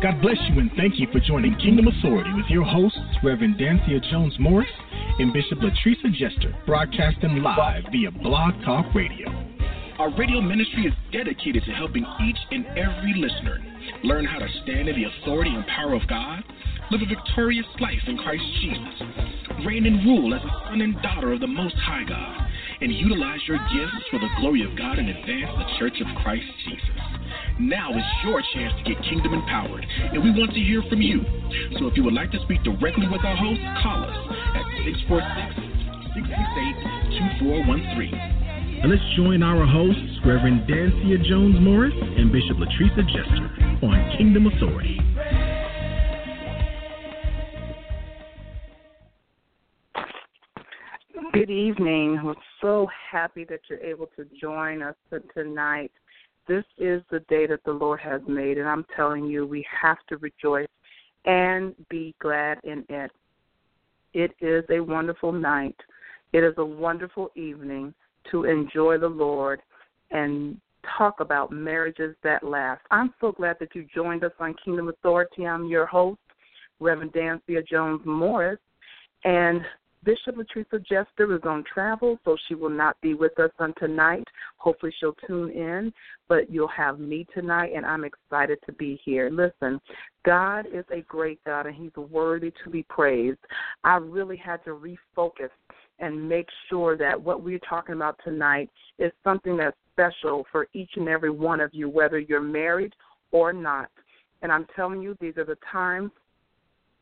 God bless you and thank you for joining Kingdom Authority with your hosts, Reverend Dansiea Jones Morris and Bishop Latrice Jester, broadcasting live via Blog Talk Radio. Our radio ministry is dedicated to helping each and every listener learn how to stand in the authority and power of God, live a victorious life in Christ Jesus, reign and rule as a son and daughter of the Most High God, and utilize your gifts for the glory of God and advance the Church of Christ Jesus. Now is your chance to get kingdom empowered, and we want to hear from you. So if you would like to speak directly with our host, call us at 646 668 2413. And let's join our hosts, Reverend Dansiea Jones Morris and Bishop Latrice Jester, on Kingdom Authority. Good evening. We're so happy that you're able to join us tonight this is the day that the Lord has made, and I'm telling you, we have to rejoice and be glad in it. It is a wonderful night. It is a wonderful evening to enjoy the Lord and talk about marriages that last. I'm so glad that you joined us on Kingdom Authority. I'm your host, Reverend Dansiea Jones Morris, and Bishop Latrice Jester is on travel, so she will not be with us on tonight. Hopefully, she'll tune in, but you'll have me tonight, and I'm excited to be here. Listen, God is a great God, and He's worthy to be praised. I really had to refocus and make sure that what we're talking about tonight is something that's special for each and every one of you, whether you're married or not. And I'm telling you, these are the times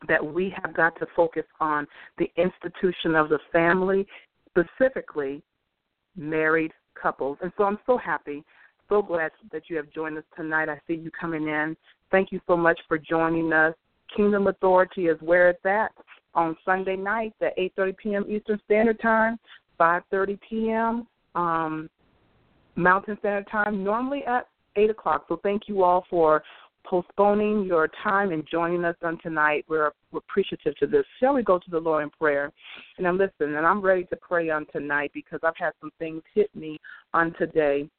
that we have got to focus on the institution of the family, specifically married couples. And so I'm so happy, so glad that you have joined us tonight. I see you coming in. Thank you so much for joining us. Kingdom Authority is where it's at on Sunday nights at 8:30 p.m. Eastern Standard Time, 5:30 p.m. Um, Mountain Standard Time, normally at 8 o'clock. So thank you all for postponing your time and joining us on tonight. We're, we're appreciative to this. Shall we go to the Lord in prayer? And I'm and I'm ready to pray on tonight because I've had some things hit me on today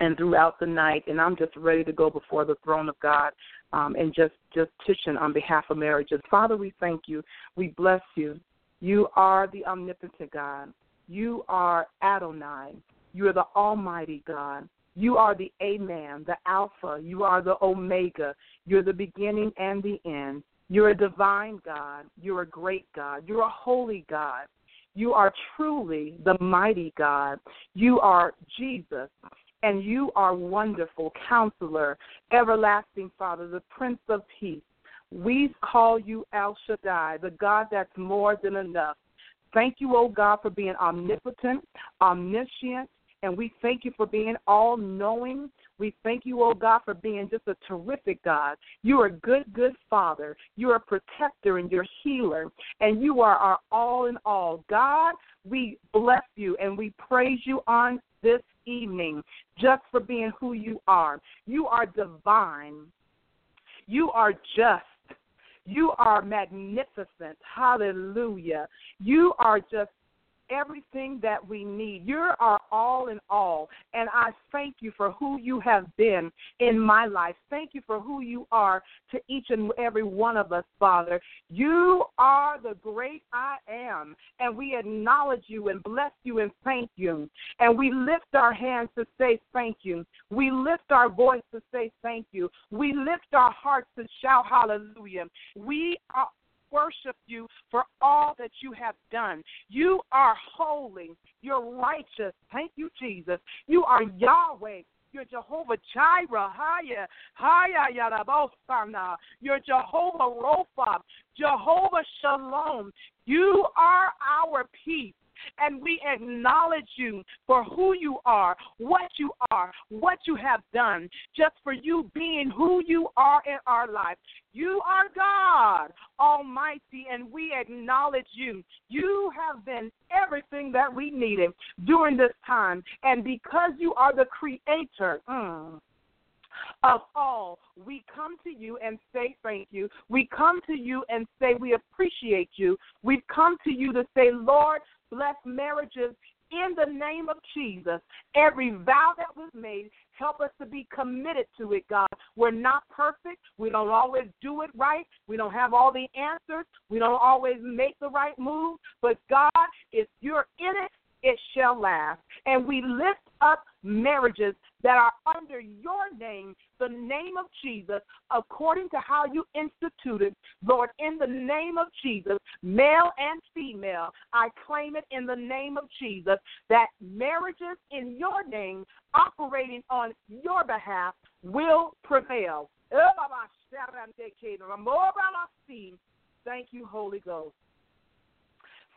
and throughout the night, and I'm just ready to go before the throne of God um, and just just petition on behalf of marriages. Father, we thank you. We bless you. You are the omnipotent God. You are Adonai. You are the Almighty God. You are the Amen, the Alpha. You are the Omega. You're the beginning and the end. You're a divine God. You're a great God. You're a holy God. You are truly the mighty God. You are Jesus. And you are wonderful counselor, everlasting Father, the Prince of Peace. We call you El Shaddai, the God that's more than enough. Thank you, O oh God, for being omnipotent, omniscient, and we thank you for being all knowing. We thank you, oh God, for being just a terrific God. You are a good, good Father. You're a protector and you're a healer. And you are our all in all. God, we bless you and we praise you on this evening just for being who you are. You are divine. You are just. You are magnificent. Hallelujah. You are just everything that we need. You're our all in all. And I thank you for who you have been in my life. Thank you for who you are to each and every one of us, Father. You are the great I am. And we acknowledge you and bless you and thank you. And we lift our hands to say thank you. We lift our voice to say thank you. We lift our hearts to shout hallelujah. We are worship you for all that you have done. You are holy. You're righteous. Thank you, Jesus. You are Yahweh. You're Jehovah Jireh. Haya, Haya Yarabosana. You're Jehovah Rapha. Jehovah Shalom. You are our peace and we acknowledge you for who you are, what you are, what you have done, just for you being who you are in our life. You are God Almighty, and we acknowledge you. You have been everything that we needed during this time, and because you are the creator, mm, of all, we come to you and say thank you. We come to you and say we appreciate you. We've come to you to say, Lord, bless marriages in the name of Jesus. Every vow that was made, Help us to be committed to it, God. We're not perfect. We don't always do it right. We don't have all the answers. We don't always make the right move. But God, if you're in it, it shall last. And we lift up marriages that are under your name, the name of Jesus, according to how you instituted, Lord, in the name of Jesus, male and female, I claim it in the name of Jesus that marriages in your name, operating on your behalf, will prevail. Thank you, Holy Ghost.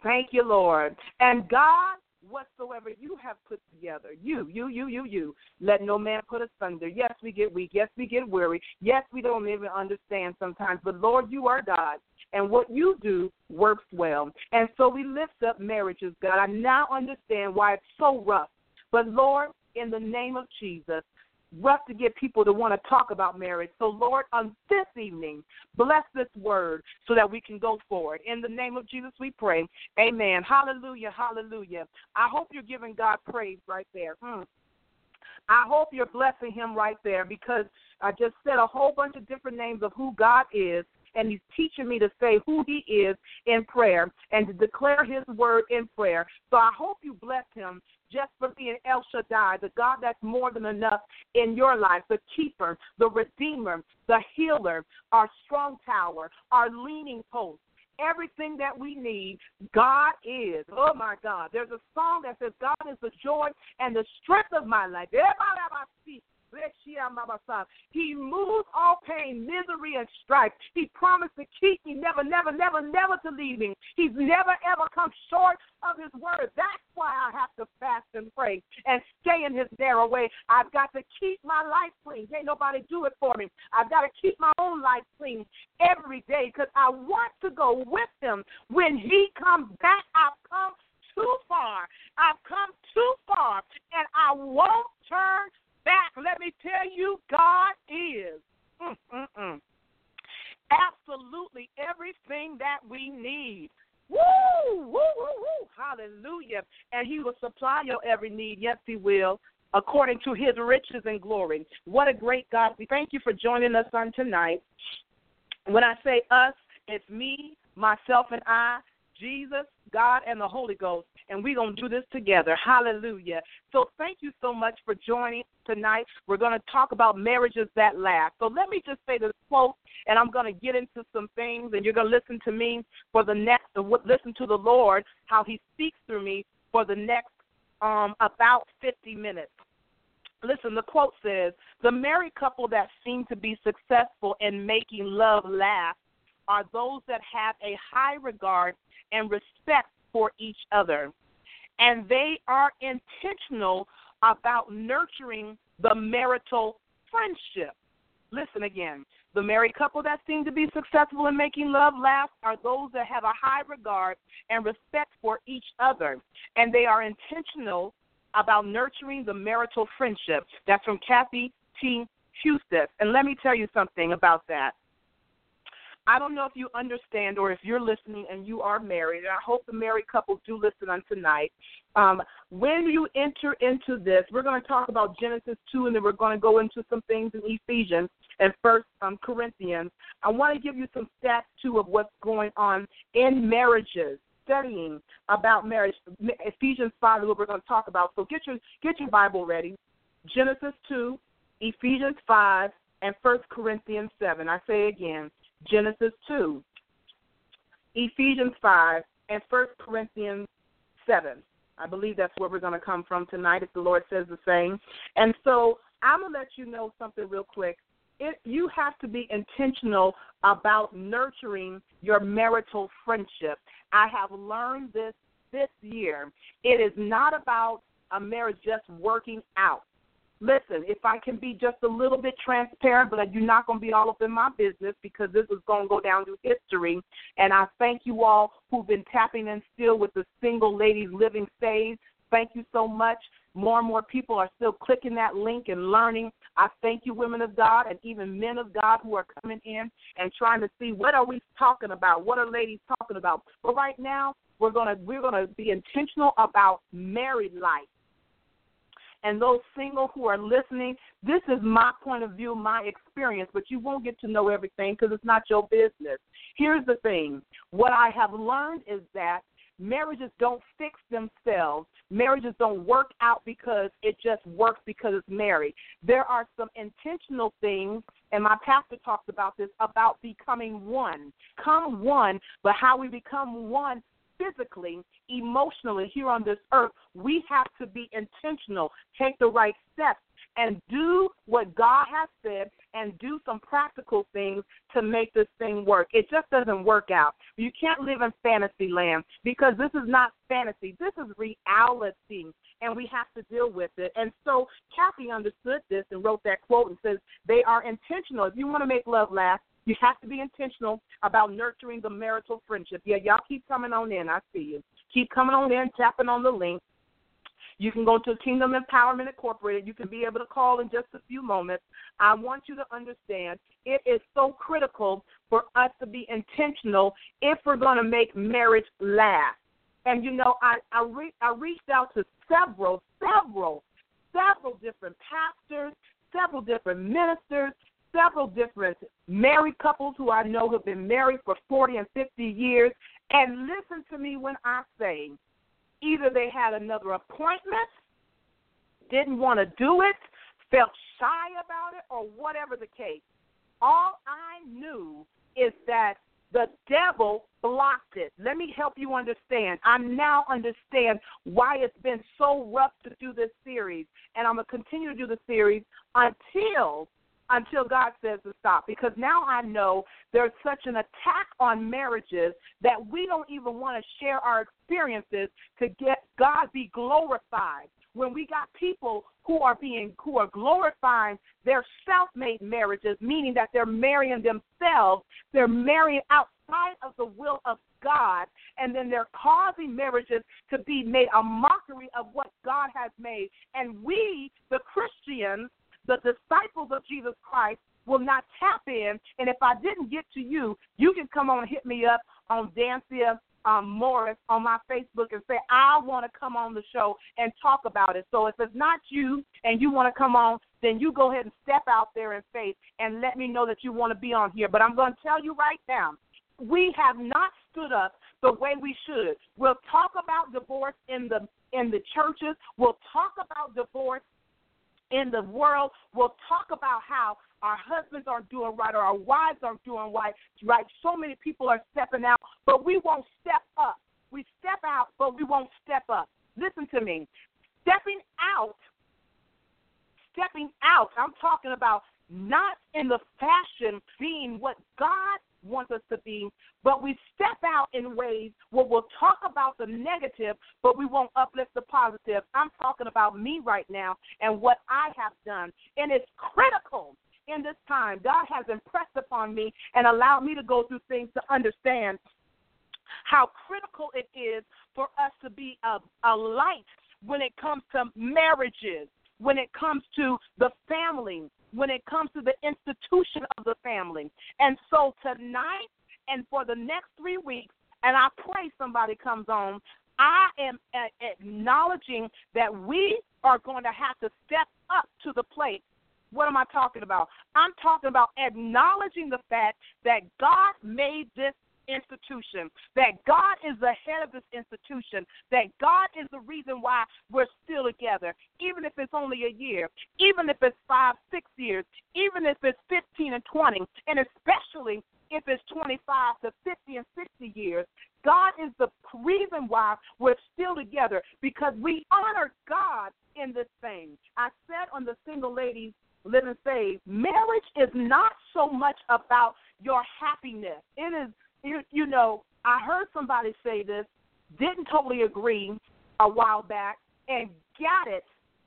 Thank you, Lord. And God, whatsoever you have put together. You, you, you, you, you. Let no man put asunder. Yes, we get weak. Yes, we get weary. Yes, we don't even understand sometimes. But Lord, you are God. And what you do works well. And so we lift up marriages, God. I now understand why it's so rough. But Lord, in the name of Jesus, rough to get people to want to talk about marriage. So, Lord, on this evening, bless this word so that we can go forward. In the name of Jesus, we pray. Amen. Hallelujah. Hallelujah. I hope you're giving God praise right there. Mm. I hope you're blessing him right there because I just said a whole bunch of different names of who God is and he's teaching me to say who he is in prayer and to declare his word in prayer. So I hope you bless him just for being El Shaddai, the God that's more than enough in your life, the keeper, the redeemer, the healer, our strong tower, our leaning post. Everything that we need, God is. Oh my God. There's a song that says, God is the joy and the strength of my life. He moves all pain, misery, and strife. He promised to keep me, never, never, never, never to leave me. He's never, ever come short of his word. That's why I have to fast and pray and stay in his narrow way. I've got to keep my life clean. Can't nobody do it for me. I've got to keep my own life clean every day because I want to go with him when he comes back. I've come too far. I've come too far, and I won't turn back. Let me tell you, God is. Mm-mm-mm. Absolutely everything that we need. Woo, woo, woo, woo. Hallelujah. And He will supply your every need. Yes, He will, according to His riches and glory. What a great God. We thank you for joining us on tonight. When I say us, it's me, myself, and I, Jesus, God, and the Holy Ghost and we're going to do this together. Hallelujah. So thank you so much for joining tonight. We're going to talk about marriages that last. So let me just say this quote, and I'm going to get into some things, and you're going to listen to me for the next, listen to the Lord, how he speaks through me for the next um, about 50 minutes. Listen, the quote says The married couple that seem to be successful in making love last are those that have a high regard and respect for each other. And they are intentional about nurturing the marital friendship. Listen again. The married couple that seem to be successful in making love last are those that have a high regard and respect for each other. And they are intentional about nurturing the marital friendship. That's from Kathy T. Houston. And let me tell you something about that. I don't know if you understand or if you're listening and you are married, and I hope the married couples do listen on tonight. Um, when you enter into this, we're going to talk about Genesis 2, and then we're going to go into some things in Ephesians and First um, Corinthians. I want to give you some stats, too, of what's going on in marriages studying about marriage. Ephesians 5 is what we're going to talk about. So get your get your Bible ready. Genesis 2, Ephesians 5, and First Corinthians 7. I say again, Genesis 2, Ephesians 5, and 1 Corinthians 7. I believe that's where we're going to come from tonight if the Lord says the same. And so I'm going to let you know something real quick. It, you have to be intentional about nurturing your marital friendship. I have learned this this year. It is not about a marriage just working out listen, if I can be just a little bit transparent, but you're not going to be all up in my business because this is going to go down to history. And I thank you all who've been tapping in still with the single ladies living saved. Thank you so much. More and more people are still clicking that link and learning. I thank you, women of God, and even men of God who are coming in and trying to see what are we talking about? What are ladies talking about? But right now, we're gonna we're gonna be intentional about married life And those single who are listening, this is my point of view, my experience, but you won't get to know everything because it's not your business. Here's the thing what I have learned is that marriages don't fix themselves. Marriages don't work out because it just works because it's married. There are some intentional things, and my pastor talks about this about becoming one. Come one, but how we become one physically, emotionally here on this earth, we have to be intentional, take the right steps, and do what God has said and do some practical things to make this thing work. It just doesn't work out. You can't live in fantasy land because this is not fantasy. This is reality, and we have to deal with it. And so Kathy understood this and wrote that quote and says, They are intentional. If you want to make love last, you have to be intentional about nurturing the marital friendship. Yeah, y'all keep coming on in. I see you. Keep coming on in, tapping on the link. You can go to Kingdom Empowerment Incorporated. You can be able to call in just a few moments. I want you to understand it is so critical for us to be intentional if we're going to make marriage last. And you know, I I, re- I reached out to several, several, several different pastors, several different ministers, several different married couples who I know have been married for 40 and 50 years. And listen to me when I say either they had another appointment, didn't want to do it, felt shy about it, or whatever the case. All I knew is that the devil blocked it. Let me help you understand. I now understand why it's been so rough to do this series, and I'm going to continue to do the series until until God says to stop. Because now I know there's such an attack on marriages that we don't even want to share our experiences to get God be glorified. When we got people who are being who are glorifying their self-made marriages, meaning that they're marrying themselves, they're marrying outside of the will of God, and then they're causing marriages to be made a mockery of what God has made. And we, the Christians, the disciples of Jesus Christ will not tap in. And if I didn't get to you, you can come on and hit me up on Dansiea um, Morris on my Facebook and say, I want to come on the show and talk about it. So if it's not you and you want to come on, then you go ahead and step out there in faith and let me know that you want to be on here. But I'm going to tell you right now, we have not stood up the way we should. We'll talk about divorce in the in the churches. We'll talk about divorce in the world will talk about how our husbands aren't doing right or our wives aren't doing right. Right? So many people are stepping out, but we won't step up. We step out, but we won't step up. Listen to me. Stepping out, stepping out. I'm talking about not in the fashion being what God wants us to be, but we step out in ways where we'll talk about the negative, but we won't uplift the positive. I'm talking about me right now and what I have done. And it's critical in this time. God has impressed upon me and allowed me to go through things to understand how critical it is for us to be a, a light when it comes to marriages, when it comes to the family, when it comes to the institution of the family. And so tonight and for the next three weeks, and I pray somebody comes on, I am acknowledging that we are going to have to step up to the plate. What am I talking about? I'm talking about acknowledging the fact that God made this institution, that God is the head of this institution, that God is the reason why we're still together, even if it's only a year, even if it's five, six years, even if it's 15 and 20, and especially if it's 25 to 50 and 60 years. God is the reason why we're still together because we honor God in this thing. I said on the single ladies living saved, marriage is not so much about your happiness. It is you, you know, I heard somebody say this, didn't totally agree a while back, and got it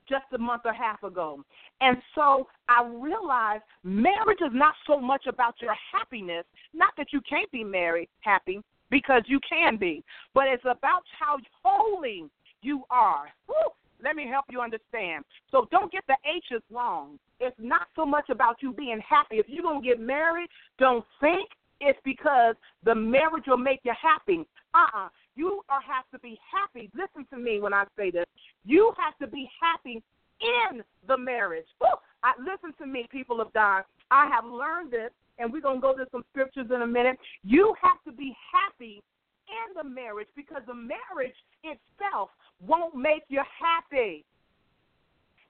just a month or half ago. And so I realized marriage is not so much about your happiness, not that you can't be married happy, because you can be, but it's about how holy you are. Whew, let me help you understand. So don't get the H's wrong. It's not so much about you being happy. If you're going to get married, don't think it's because the marriage will make you happy. Uh uh You are, have to be happy. Listen to me when I say this. You have to be happy in the marriage. Oh, I, listen to me, people of God. I have learned this, and we're going to go to some scriptures in a minute. You have to be happy in the marriage because the marriage itself won't make you happy.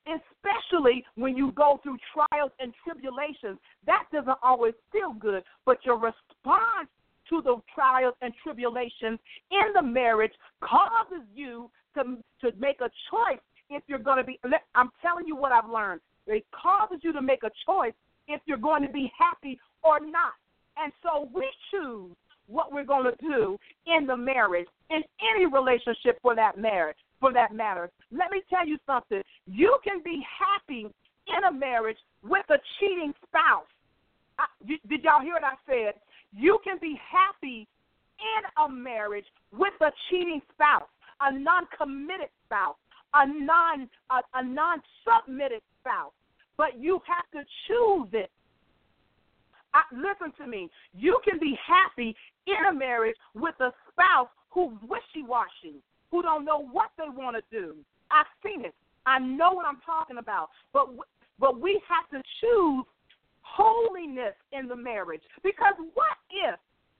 Especially when you go through trials and tribulations. That doesn't always feel good, but your response to the trials and tribulations in the marriage causes you to, to make a choice if you're going to be. I'm telling you what I've learned. It causes you to make a choice if you're going to be happy or not. And so we choose what we're going to do in the marriage, in any relationship for that marriage, for that matter. Let me tell you something. You can be happy in a marriage with a cheating spouse. I, you, did y'all hear what I said? You can be happy in a marriage with a cheating spouse, a non-committed spouse, a non a, a non-submitted spouse, but you have to choose it. I, listen to me. You can be happy in a marriage with a spouse who's wishy-washy, who don't know what they want to do. I've seen it. I know what I'm talking about. But but we have to choose holiness in the marriage because what if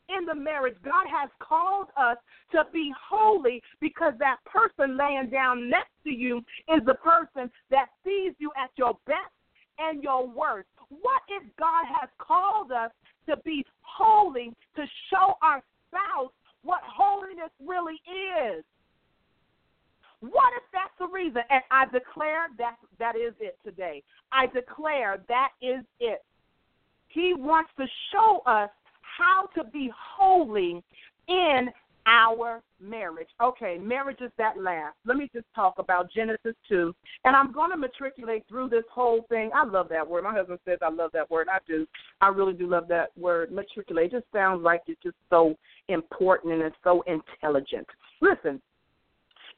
in the marriage, God has called us to be holy because that person laying down next to you is the person that sees you at your best and your worst. What if God has called us to be holy to show our spouse what holiness really is? What if that's the reason? And I declare that that is it today. I declare that is it. He wants to show us how to be holy in our marriage. Okay, marriage is that last. Let me just talk about Genesis 2. And I'm going to matriculate through this whole thing. I love that word. My husband says I love that word. I do. I really do love that word. Matriculate. It just sounds like it's just so important and it's so intelligent. Listen,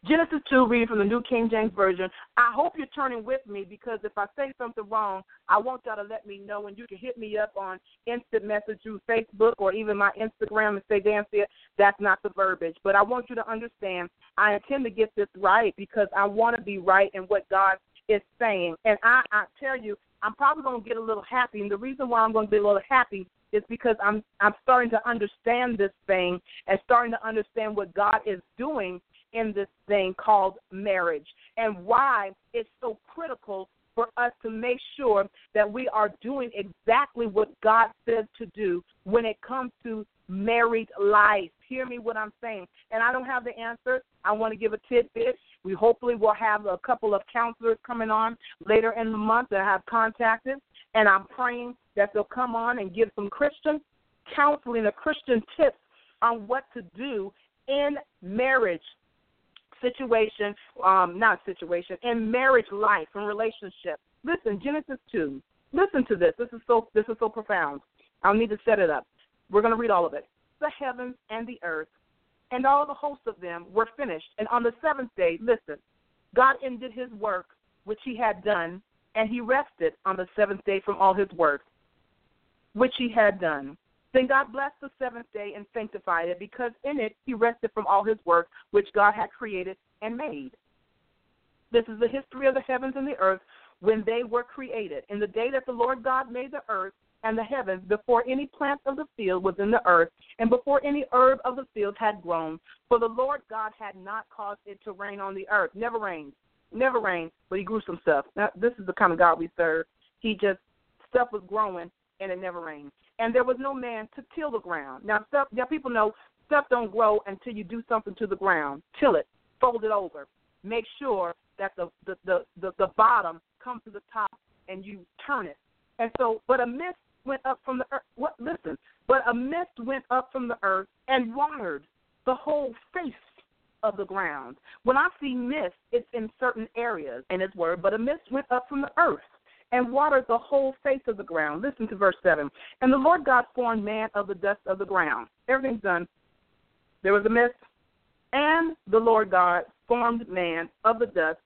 Genesis 2, reading from the New King James Version. I hope you're turning with me because if I say something wrong, I want y'all to let me know. And you can hit me up on instant message through Facebook or even my Instagram and say, Dansiea, that's not the verbiage. But I want you to understand I intend to get this right because I want to be right in what God is saying. And I, I tell you, I'm probably going to get a little happy. And the reason why I'm going to be a little happy is because I'm I'm starting to understand this thing and starting to understand what God is doing in this thing called marriage and why it's so critical for us to make sure that we are doing exactly what God says to do when it comes to married life. Hear me what I'm saying. And I don't have the answer. I want to give a tidbit. We hopefully will have a couple of counselors coming on later in the month that I have contacted. And I'm praying that they'll come on and give some Christian counseling or Christian tips on what to do in marriage situation, um, not situation, in marriage life and relationship. Listen, Genesis two. Listen to this. This is so this is so profound. I'll need to set it up. We're going to read all of it. The heavens and the earth and all the hosts of them were finished. And on the seventh day, listen, God ended his work which he had done, and he rested on the seventh day from all his work which he had done. Then God blessed the seventh day and sanctified it, because in it he rested from all his work which God had created and made. This is the history of the heavens and the earth when they were created. In the day that the Lord God made the earth and the heavens, before any plant of the field was in the earth, and before any herb of the field had grown, for the Lord God had not caused it to rain on the earth. Never rained. Never rained, but he grew some stuff. Now, this is the kind of God we serve. He just, stuff was growing, and it never rained and there was no man to till the ground. Now, stuff, now people know stuff don't grow until you do something to the ground. Till it, fold it over, make sure that the the the the, the bottom comes to the top, and you turn it. And so, but a mist went up from the earth. What? Listen, but a mist went up from the earth and watered the whole face of the ground. When I see mist, it's in certain areas in His Word, but a mist went up from the earth and watered the whole face of the ground. Listen to verse 7. And the Lord God formed man of the dust of the ground. Everything's done. There was a mist, and the Lord God formed man of the dust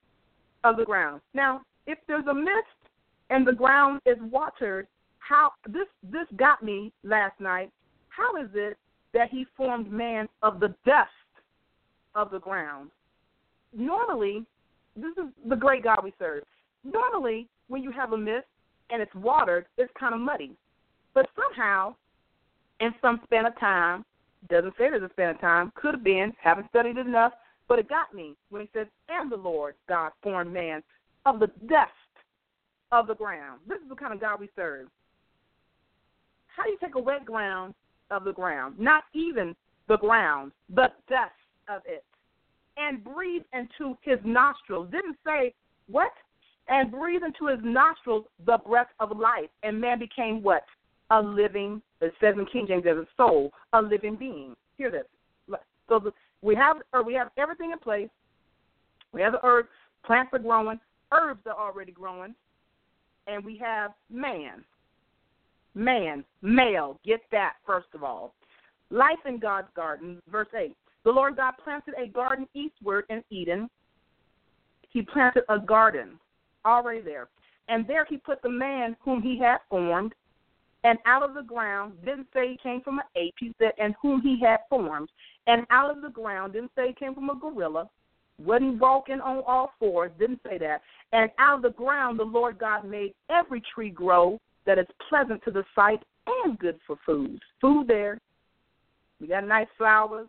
of the ground. Now, if there's a mist and the ground is watered, how this this got me last night. How is it that he formed man of the dust of the ground? Normally, this is the great God we serve normally when you have a mist and it's watered, it's kind of muddy. But somehow, in some span of time, doesn't say there's a span of time, could have been, haven't studied it enough, but it got me when he says, And the Lord God formed man of the dust of the ground. This is the kind of God we serve. How do you take a wet ground of the ground, not even the ground, but dust of it, and breathe into his nostrils? Didn't say what? And breathed into his nostrils the breath of life, and man became what? A living. It says in King James as a soul, a living being. Hear this. So the, we have, or we have everything in place. We have the earth. Plants are growing. Herbs are already growing and we have man. Man, male, get that first of all. Life in God's garden, verse 8. The Lord God planted a garden eastward in Eden. He planted a garden already there. And there he put the man whom he had formed. And out of the ground, didn't say he came from an ape, he said, and whom he had formed. And out of the ground, didn't say he came from a gorilla, wasn't walking on all fours, didn't say that. And out of the ground the Lord God made every tree grow that is pleasant to the sight and good for food. Food there. We got nice flowers.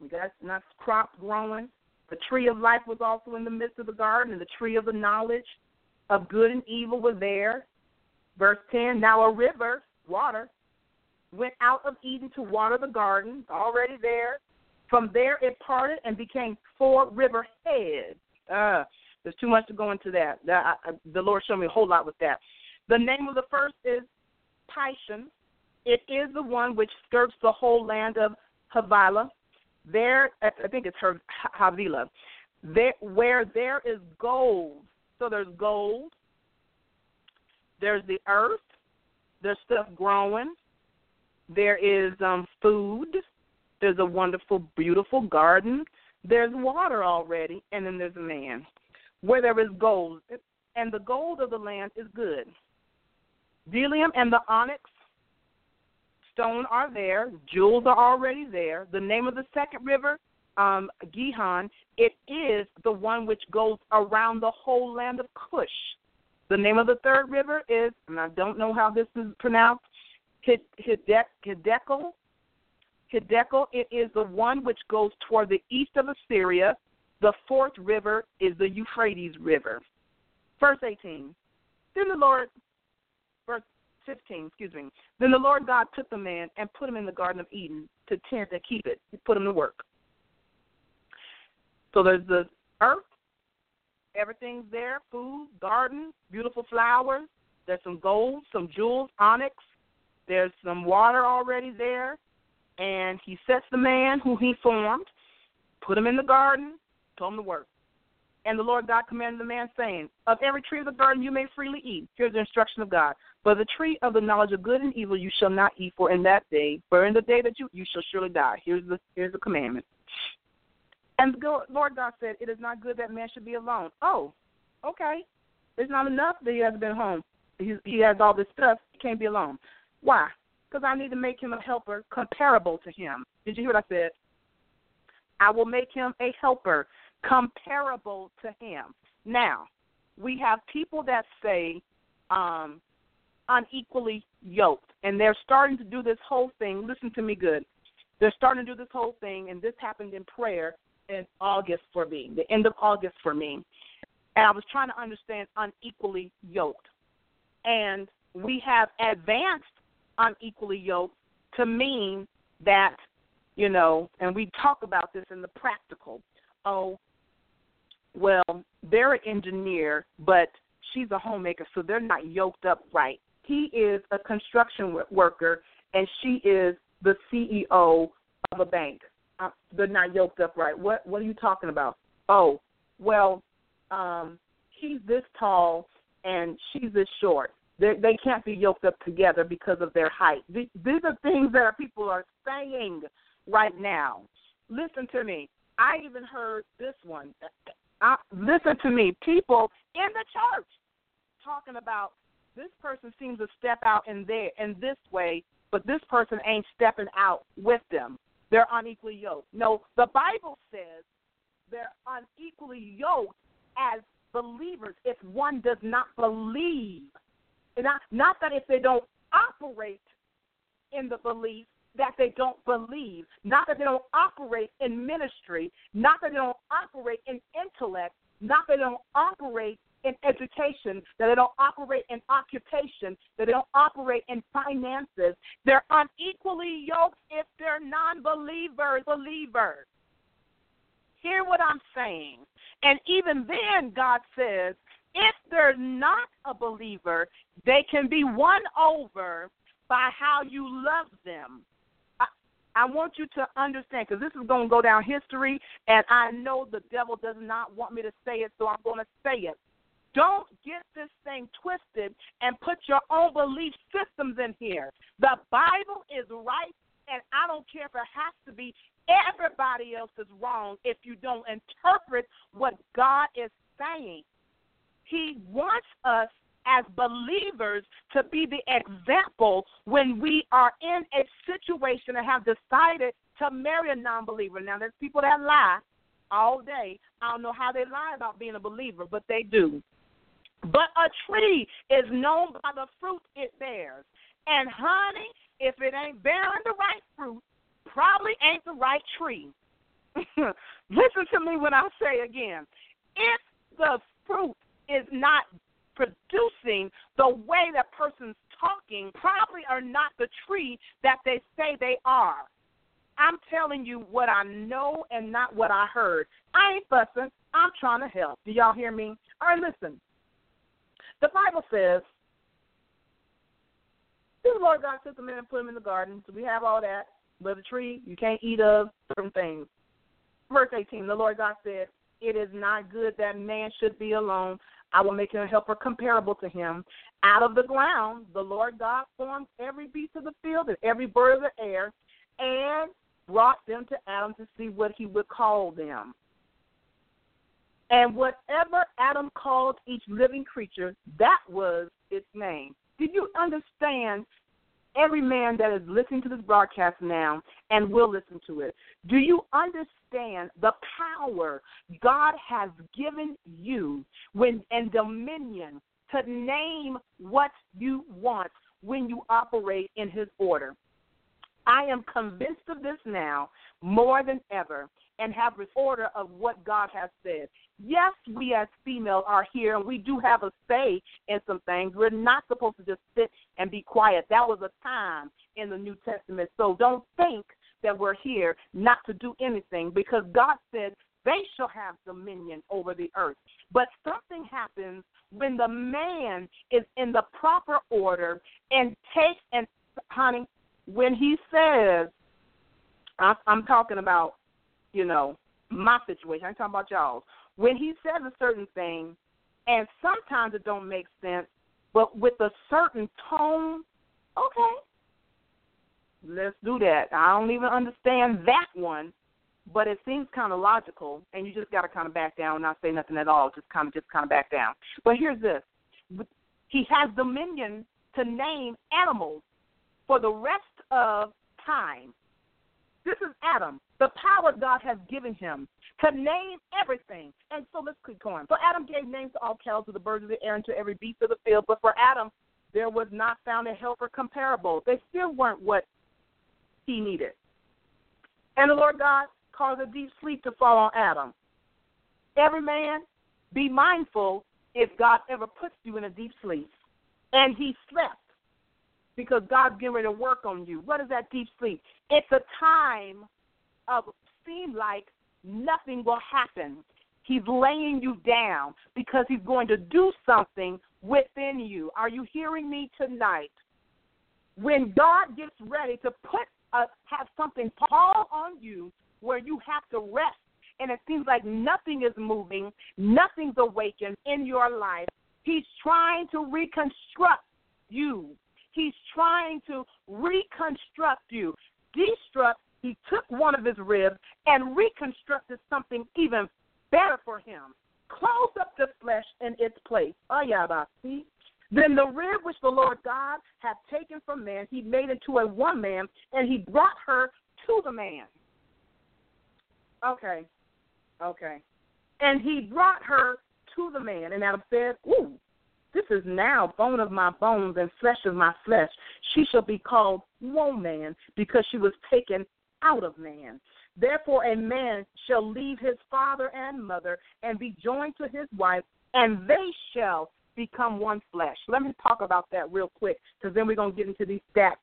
We got nice crops growing. The tree of life was also in the midst of the garden, and the tree of the knowledge of good and evil was there. Verse 10 Now a river, water, went out of Eden to water the garden, already there. From there, it parted and became four river heads. Uh, there's too much to go into that. that I, the Lord showed me a whole lot with that. The name of the first is Pishon. It is the one which skirts the whole land of Havilah. There, I think it's her Havilah. There, where there is gold. So there's gold. There's the earth. There's stuff growing. There is um, food. There's a wonderful, beautiful garden. There's water already, and then there's a man. Where there is gold, and the gold of the land is good. Bdellium and the onyx stone are there. Jewels are already there. The name of the second river, um, Gihon, it is the one which goes around the whole land of Cush. The name of the third river is, and I don't know how this is pronounced, Hiddekel, Hiddekel, it is the one which goes toward the east of Assyria. The fourth river is the Euphrates River. Verse 18. Then the Lord, 15, excuse me. Then the Lord God took the man and put him in the Garden of Eden to tend and keep it. He put him to work. So there's the earth, everything's there food, garden, beautiful flowers. There's some gold, some jewels, onyx. There's some water already there and he sets the man who he formed, put him in the garden, told him to work. And the Lord God commanded the man, saying, Of every tree of the garden you may freely eat. Here's the instruction of God. But the tree of the knowledge of good and evil you shall not eat, for in that day, for in the day that you you shall surely die. Here's the here's the commandment. And the Lord God said, It is not good that man should be alone. Oh, okay. It's not enough that he has been home. He, he has all this stuff. He can't be alone. Why? because I need to make him a helper comparable to him. Did you hear what I said? I will make him a helper comparable to him. Now, we have people that say um, unequally yoked, and they're starting to do this whole thing. Listen to me good. They're starting to do this whole thing, and this happened in prayer in August for me, the end of August for me. And I was trying to understand unequally yoked. And we have advanced unequally yoked to mean that, you know, and we talk about this in the practical. Oh, well, they're an engineer, but she's a homemaker, so they're not yoked up right. He is a construction worker, and she is the CEO of a bank. Uh, they're not yoked up right. What What are you talking about? Oh, well, um, he's this tall and she's this short. They, they can't be yoked up together because of their height. These are things that people are saying right now. Listen to me. I even heard this one. Uh, listen to me. People in the church talking about this person seems to step out in there in this way, but this person ain't stepping out with them. They're unequally yoked. No, the Bible says they're unequally yoked as believers if one does not believe. Not, not that if they don't operate in the belief that they don't believe, not that they don't operate in ministry, not that they don't operate in intellect, not that they don't operate in education, that they don't operate in occupation, that they don't operate in finances. They're unequally yoked if they're non believers, believers. Hear what I'm saying. And even then, God says, if they're not a believer, they can be won over by how you love them. I, want you to understand because this is going to go down history, and I know the devil does not want me to say it, so I'm going to say it. Don't get this thing twisted and put your own belief systems in here. The Bible is right, and I don't care if it has to be. Everybody else is wrong if you don't interpret what God is saying. He wants us as believers to be the example when we are in a situation and have decided to marry a non believer. Now, there's people that lie all day. I don't know how they lie about being a believer, but they do. But a tree is known by the fruit it bears. And honey, if it ain't bearing the right fruit, probably ain't the right tree. Listen to me when I say again. If the fruit is not producing the way that person's talking, probably are not the tree that they say they are. I'm telling you what I know and not what I heard. I ain't fussing. I'm trying to help. Do y'all hear me? All right, listen. The Bible says, the Lord God took the man and put him in the garden. So we have all that. But the tree you can't eat of certain things. Verse 18, the Lord God said, It is not good that man should be alone. I will make him a helper comparable to him. Out of the ground, the Lord God formed every beast of the field and every bird of the air and brought them to Adam to see what he would call them. And whatever Adam called each living creature, that was its name. Did you understand? Every man that is listening to this broadcast now and will listen to it, do you understand the power God has given you when and dominion to name what you want when you operate in His order? I am convinced of this now more than ever and have this order of what God has said. Yes, we as female are here and we do have a say in some things. We're not supposed to just sit and be quiet. That was a time in the New Testament. So don't think that we're here not to do anything because God said they shall have dominion over the earth. But something happens when the man is in the proper order and takes and honey, when he says, I'm talking about you know, my situation. I'm talking about y'all's. When he says a certain thing, and sometimes it don't make sense, but with a certain tone, okay, let's do that. I don't even understand that one, but it seems kind of logical, and you just got to kind of back down not say nothing at all. Just kind of, just kind of back down. But here's this: he has dominion to name animals for the rest of time. This is Adam, the power God has given him to name everything. And so let's keep going. So Adam gave names to all cattle, to the birds of the air, and to every beast of the field. But for Adam, there was not found a helper comparable. They still weren't what he needed. And the Lord God caused a deep sleep to fall on Adam. Every man, be mindful if God ever puts you in a deep sleep. And he slept because God's getting ready to work on you. What is that deep sleep? It's a time of seem like nothing will happen. He's laying you down because he's going to do something within you. Are you hearing me tonight? When God gets ready to put a, have something fall on you where you have to rest and it seems like nothing is moving, nothing's awakened in your life, he's trying to reconstruct you He's trying to reconstruct you. Destruct, he took one of his ribs and reconstructed something even better for him. Close up the flesh in its place. see. Then the rib which the Lord God had taken from man, he made into a one man, and he brought her to the man. Okay. Okay. And he brought her to the man. And Adam said, Ooh, this is now bone of my bones and flesh of my flesh. She shall be called woman because she was taken out of man. Therefore, a man shall leave his father and mother and be joined to his wife, and they shall become one flesh. Let me talk about that real quick because then we're going to get into these stats.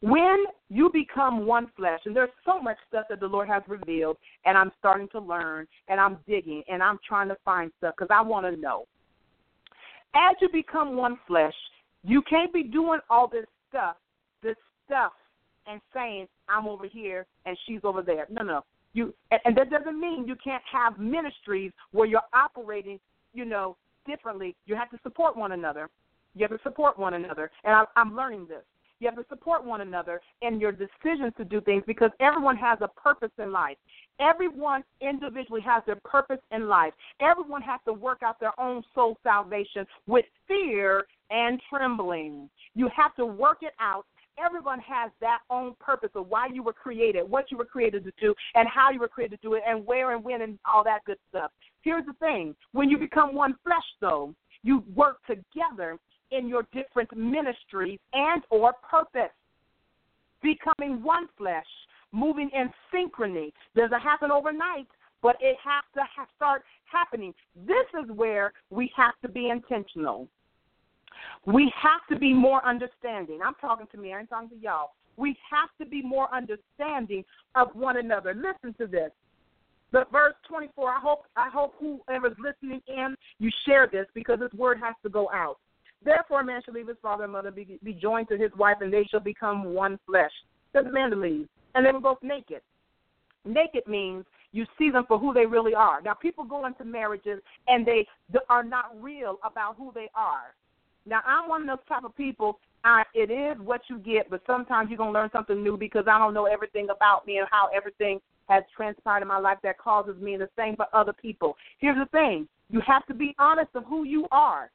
When you become one flesh, and there's so much stuff that the Lord has revealed, and I'm starting to learn, and I'm digging, and I'm trying to find stuff because I want to know. As you become one flesh, you can't be doing all this stuff, this stuff, and saying, I'm over here and she's over there. No, no. You and, and that doesn't mean you can't have ministries where you're operating, you know, differently. You have to support one another. You have to support one another. And I, I'm learning this. You have to support one another in your decisions to do things because everyone has a purpose in life. Everyone individually has their purpose in life. Everyone has to work out their own soul salvation with fear and trembling. You have to work it out everyone has that own purpose of why you were created, what you were created to do, and how you were created to do it, and where and when, and all that good stuff. Here's the thing when you become one flesh, though, you work together in your different ministries and or purpose. Becoming one flesh moving in synchrony. Doesn't happen overnight but it has to ha- start happening. This is where we have to be intentional. We have to be more understanding. I'm talking to me i'm talking to y'all. We have to be more understanding of one another. Listen to this. The verse 24 i hope i hope whoever's listening in you share this because this word has to go out Therefore, a man shall leave his father and mother, be, be joined to his wife, and they shall become one flesh. The man to leave. And they were both naked. Naked means you see them for who they really are. Now, people go into marriages and they are not real about who they are. Now, I'm one of those type of people. I, it is what you get, but sometimes you're gonna learn something new because I don't know everything about me and how everything has transpired in my life that causes me the same for other people. Here's the thing: you have to be honest of who you are.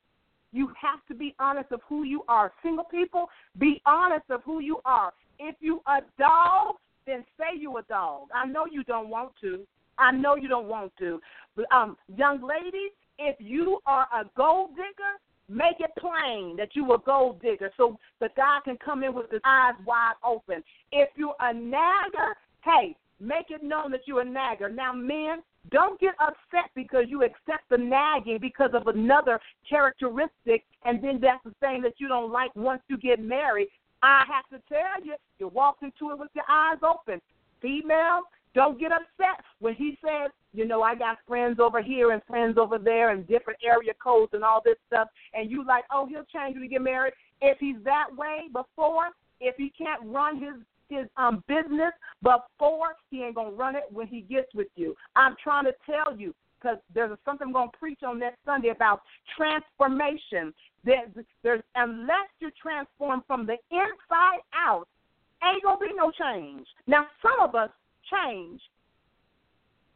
You have to be honest of who you are. Single people, be honest of who you are. If you a dog, then say you a dog. I know you don't want to. I know you don't want to. But, um, young ladies, if you are a gold digger, make it plain that you a gold digger so the guy can come in with his eyes wide open. If you're a nagger, hey, make it known that you're a nagger. Now, men, don't get upset because you accept the nagging because of another characteristic, and then that's the thing that you don't like once you get married. I have to tell you, you walked into it with your eyes open. Female, don't get upset when he says, you know, I got friends over here and friends over there and different area codes and all this stuff, and you like, oh, he'll change when we get married. If he's that way before, if he can't run his his um business before he ain't gonna run it when he gets with you. I'm trying to tell you because there's something I'm gonna preach on next Sunday about transformation. There's, there's unless you're transformed from the inside out, ain't gonna be no change. Now some of us change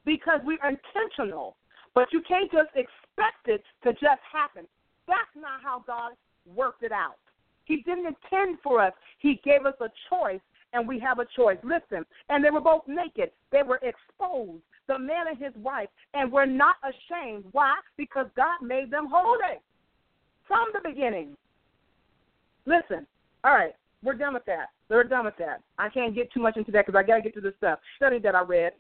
because we're intentional, but you can't just expect it to just happen. That's not how God worked it out. He didn't intend for us. He gave us a choice and we have a choice. Listen, and they were both naked. They were exposed, the man and his wife, and were not ashamed. Why? Because God made them holy from the beginning. Listen, all right, we're done with that. We're done with that. I can't get too much into that because I got to get to the stuff. Study that I read.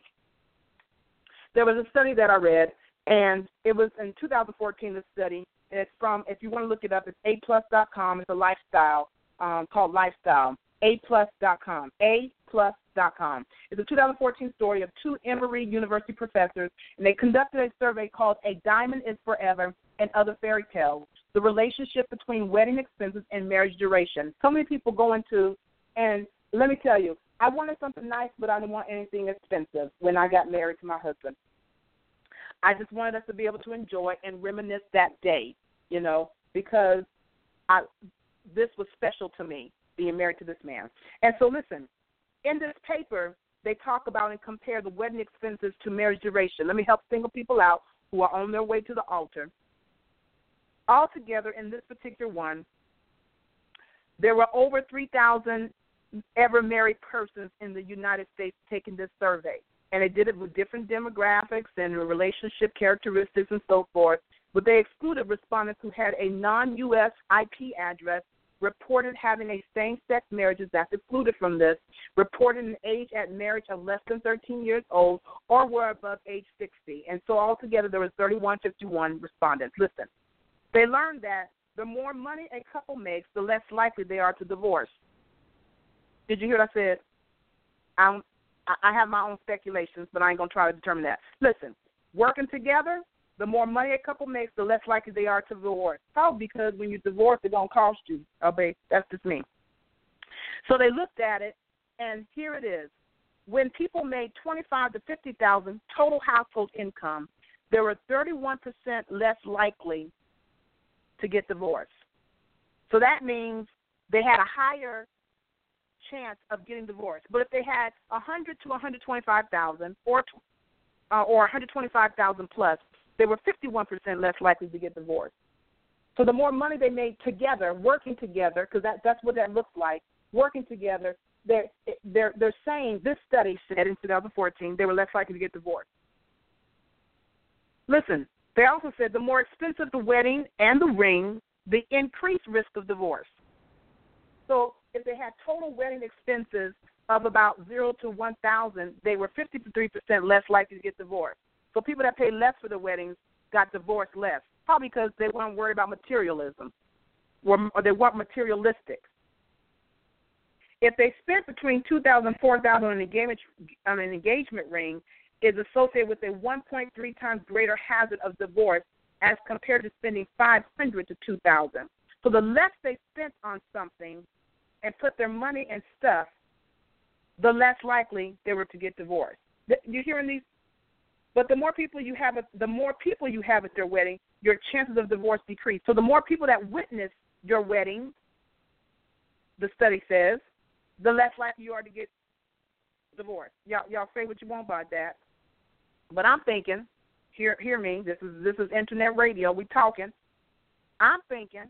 There was a study that I read, and it was in 2014. The study, and it's from. If you want to look it up, it's aplus.com. It's a lifestyle um, called Lifestyle aplus.com. aplus.com. It's a 2014 story of two Emory University professors, and they conducted a survey called A Diamond is Forever and Other Fairy Tales The Relationship Between Wedding Expenses and Marriage Duration. So many people go into, and let me tell you, I wanted something nice, but I didn't want anything expensive when I got married to my husband. I just wanted us to be able to enjoy and reminisce that day, you know, because I this was special to me being married to this man. And so, listen, in this paper, they talk about and compare the wedding expenses to marriage duration. Let me help single people out who are on their way to the altar. Altogether, in this particular one, there were over 3,000 ever married persons in the United States taking this survey. And they did it with different demographics and relationship characteristics and so forth. but they excluded respondents who had a non U.S. IP address, reported having a same sex marriage is that's excluded from this, reported an age at marriage of less than 13 years old, or were above age 60. And so altogether there was 3151 respondents. Listen, they learned that the more money a couple makes, the less likely they are to divorce. Did you hear what I said? I'm, I have my own speculations, but I ain't gonna try to determine that. Listen, working together, the more money a couple makes, the less likely they are to divorce. Probably Because when you divorce, it don't cost you. Okay, that's just me. So they looked at it, and here it is. When people made twenty-five to fifty thousand total household income, there were thirty-one percent less likely to get divorced. So that means they had a higher chance of getting divorced. But if they had a hundred to one hundred twenty-five thousand, or uh, or one hundred twenty-five thousand plus, they were fifty-one percent less likely to get divorced. So the more money they made together, working together, because that that's what that looks like, working together. They're they're they're saying this study said in 2014 they were less likely to get divorced. Listen, they also said the more expensive the wedding and the ring, the increased risk of divorce. So if they had total wedding expenses of about zero to one thousand, they were fifty three percent less likely to get divorced. So people that paid less for the weddings got divorced less, probably because they weren't worried about materialism, or, they weren't materialistic. If they spent between two thousand four thousand on an engagement on an engagement ring, is associated with a 1.3 times greater hazard of divorce as compared to spending 500 to 2,000. So the less they spent on something, and put their money and stuff, the less likely they were to get divorced. You hearing these? But the more people you have, at, the more people you have at their wedding, your chances of divorce decrease. So the more people that witness your wedding, the study says, the less likely you are to get divorced. Y'all, y'all say what you want about that, but I'm thinking, hear, hear me. This is this is internet radio. We talking. I'm thinking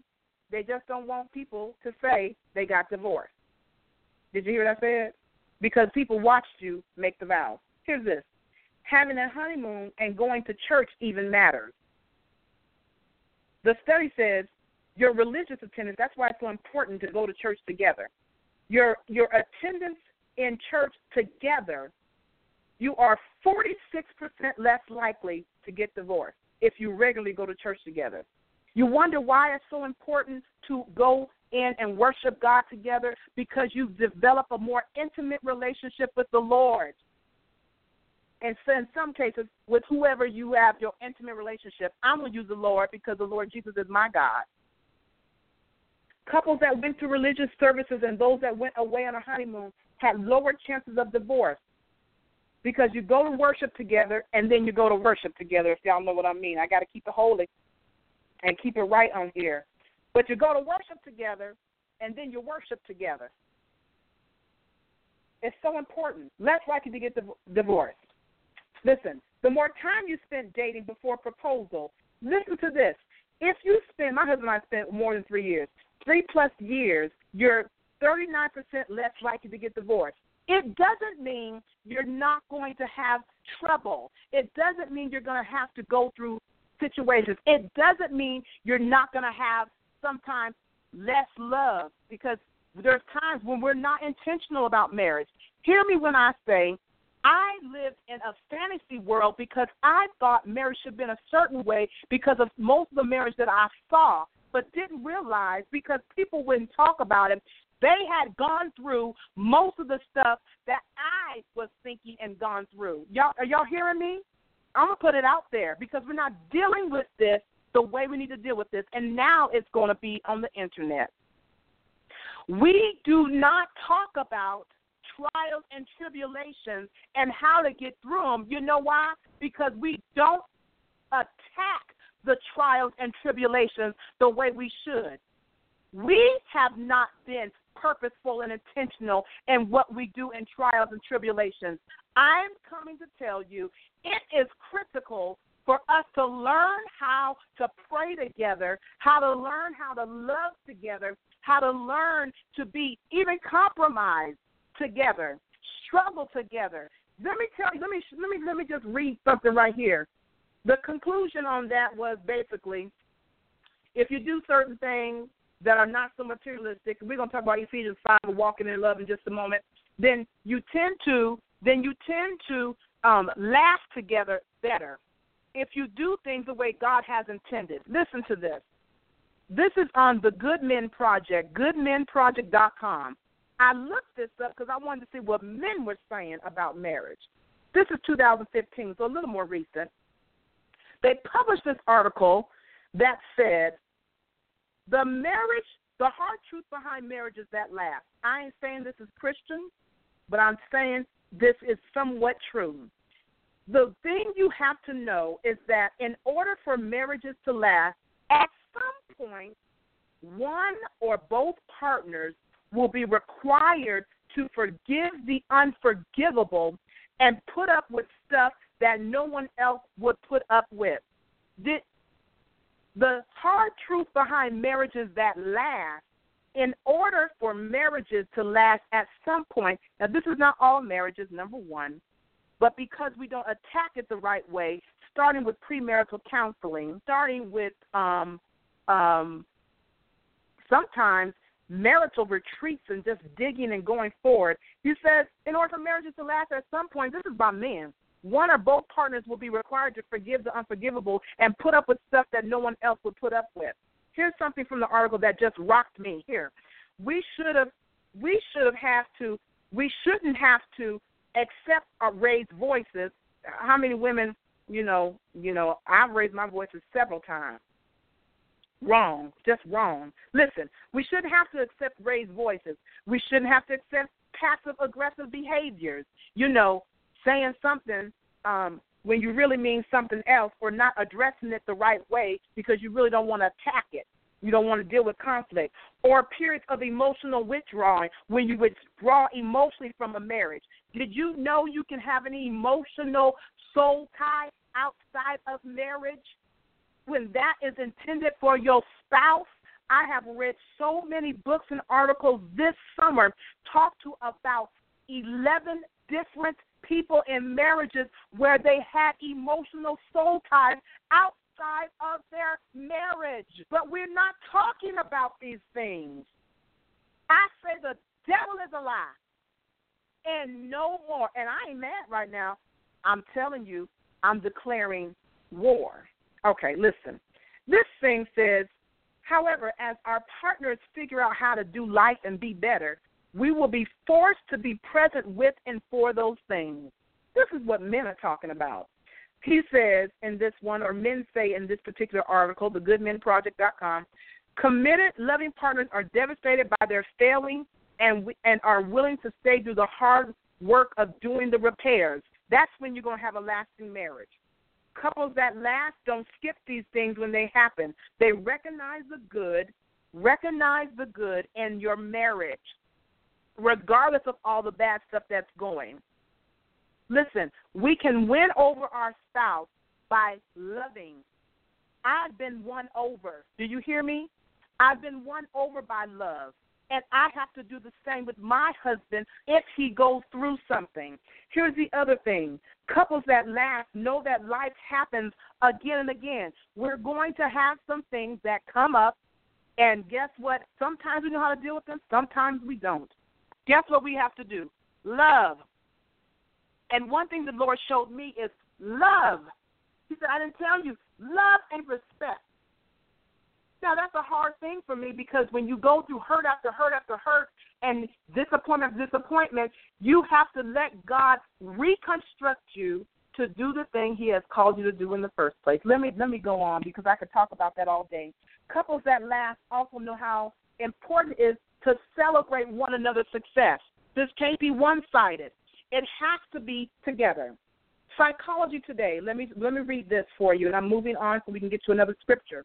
they just don't want people to say they got divorced. Did you hear what I said? Because people watched you make the vows. Here's this having a honeymoon and going to church even matters. The study says your religious attendance, that's why it's so important to go to church together. Your your attendance in church together, you are 46% less likely to get divorced if you regularly go to church together. You wonder why it's so important to go in and worship God together because you develop a more intimate relationship with the Lord. And so in some cases, with whoever you have your intimate relationship, I'm to use the Lord because the Lord Jesus is my God. Couples that went to religious services and those that went away on a honeymoon had lower chances of divorce because you go to worship together and then you go to worship together, if y'all know what I mean. I got to keep it holy and keep it right on here. But you go to worship together and then you worship together. It's so important. Less likely to get divorced. Listen, the more time you spend dating before proposal, listen to this. If you spend, my husband and I spent more than three years, three plus years, you're 39% less likely to get divorced. It doesn't mean you're not going to have trouble. It doesn't mean you're going to have to go through situations. It doesn't mean you're not going to have sometimes less love because there's times when we're not intentional about marriage. Hear me when I say I lived in a fantasy world because I thought marriage should have been a certain way because of most of the marriage that I saw, but didn't realize because people wouldn't talk about it. They had gone through most of the stuff that I was thinking and gone through. Y'all, are y'all hearing me? I'm gonna put it out there because we're not dealing with this the way we need to deal with this, and now it's going to be on the internet. We do not talk about trials and tribulations and how to get through them. You know why? Because we don't attack the trials and tribulations the way we should. We have not been purposeful and intentional in what we do in trials and tribulations. I'm coming to tell you it is critical for us to learn how to pray together, how to learn how to love together, how to learn to be even compromised together, struggle together. Let me tell you, let me let me let me just read something right here. the conclusion on that was basically if you do certain things that are not so materialistic, we're to talk about Ephesians 5, walking in love in just a moment, then you tend to then you tend to um, last together better if you do things the way God has intended. Listen to this. This is on the Good Men Project, goodmenproject.com. I looked this up because I wanted to see what men were saying about marriage. This is 2015, so a little more recent. They published this article that said the marriage, the hard truth behind marriage is that last. I ain't saying this is Christian, but I'm saying this is somewhat true. The thing you have to know is that in order for marriages to last, at some point, one or both partners will be required to forgive the unforgivable and put up with stuff that no one else would put up with. The, the hard truth behind marriages that last, in order for marriages to last at some point, now this is not all marriages, number one, but because we don't attack it the right way, starting with premarital counseling, starting with um, um, sometimes marital retreats and just digging and going forward. He says, in order for marriages to last at some point, this is by men. One or both partners will be required to forgive the unforgivable and put up with stuff that no one else would put up with. Here's something from the article that just rocked me. Here, we should have, we should have have to, we shouldn't have to accept or raise voices. How many women, you know, you know, I've raised my voices several times Wrong, just wrong. Listen, we shouldn't have to accept raised voices. We shouldn't have to accept passive aggressive behaviors. You know, saying something um, when you really mean something else, or not addressing it the right way because you really don't want to attack it. You don't want to deal with conflict. Or periods of emotional withdrawing when you withdraw emotionally from a marriage. Did you know you can have an emotional soul tie outside of marriage? When that is intended for your spouse. I have read so many books and articles this summer talk to about 11 different people in marriages where they had emotional soul ties outside of their marriage. But we're not talking about these things. I say the devil is a lie. And no more. And I ain't mad right now. I'm telling you, I'm declaring war. Okay, listen. This thing says, however, as our partners figure out how to do life and be better, we will be forced to be present with and for those things. This is what men are talking about. He says in this one, or men say in this particular article, thegoodmenproject.com, committed, loving partners are devastated by their failing and and are willing to stay through the hard work of doing the repairs. That's when you're going to have a lasting marriage. Couples that last don't skip these things when they happen. They recognize the good, recognize the good in your marriage, regardless of all the bad stuff that's going. Listen, we can win over our spouse by loving. I've been won over. Do you hear me? I've been won over by love. And I have to do the same with my husband if he goes through something. Here's the other thing couples that last know that life happens again and again. We're going to have some things that come up, and guess what? Sometimes we know how to deal with them, sometimes we don't. Guess what we have to do? Love. And one thing the Lord showed me is love. He said, I didn't tell you, love and respect. Now that's a hard thing for me because when you go through hurt after hurt after hurt and disappointment after disappointment, you have to let God reconstruct you to do the thing He has called you to do in the first place. Let me let me go on because I could talk about that all day. Couples that last also know how important it is to celebrate one another's success. This can't be one-sided. It has to be together. Psychology Today. Let me let me read this for you, and I'm moving on so we can get to another scripture.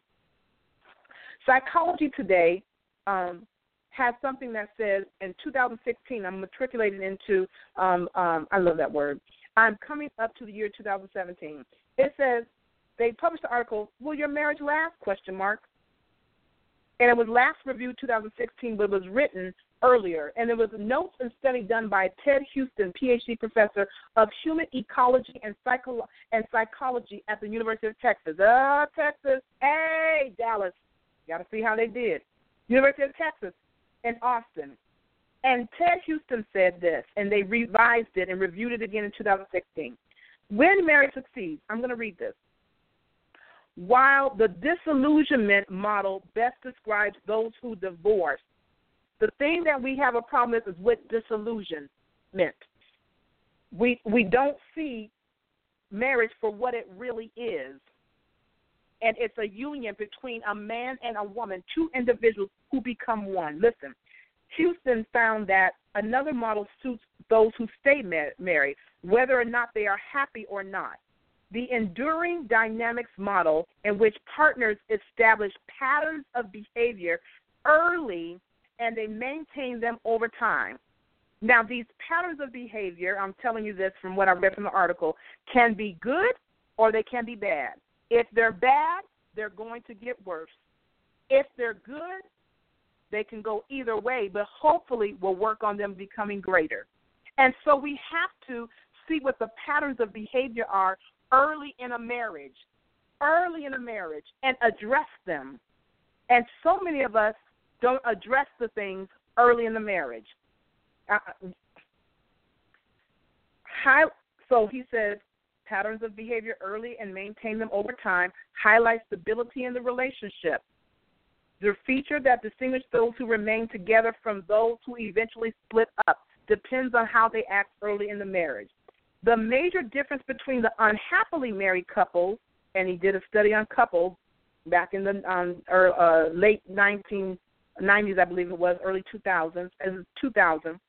Psychology Today um, has something that says in 2016, I'm matriculated into, um, um, I love that word, I'm coming up to the year 2017. It says, they published the article, Will Your Marriage Last? question mark. And it was last reviewed 2016, but it was written earlier, and there was a notes and study done by Ted Huston, PhD professor of human ecology and, psycho- and psychology at the University of Texas. Uh, Texas. Hey, Dallas. Got to see how they did. University of Texas in Austin. And Ted Huston said this, and they revised it and reviewed it again in 2016. When marriage succeeds, I'm going to read this. While the disillusionment model best describes those who divorce, the thing that we have a problem with is with disillusionment. We we don't see marriage for what it really is. And it's a union between a man and a woman, two individuals who become one. Listen, Huston found that another model suits those who stay married, whether or not they are happy or not. The enduring dynamics model, in which partners establish patterns of behavior early and they maintain them over time. Now, these patterns of behavior, I'm telling you this from what I read from the article, can be good or they can be bad. If they're bad, they're going to get worse. If they're good, they can go either way, but hopefully we'll work on them becoming greater. And so we have to see what the patterns of behavior are early in a marriage, early in a marriage, and address them. And so many of us don't address the things early in the marriage. Uh, high, so he said patterns of behavior early and maintain them over time highlight stability in the relationship. The feature that distinguishes those who remain together from those who eventually split up depends on how they act early in the marriage. The major difference between the unhappily married couples, and he did a study on couples back in the um, or, uh, late 1990s, I believe it was, early 2000s, as 2000.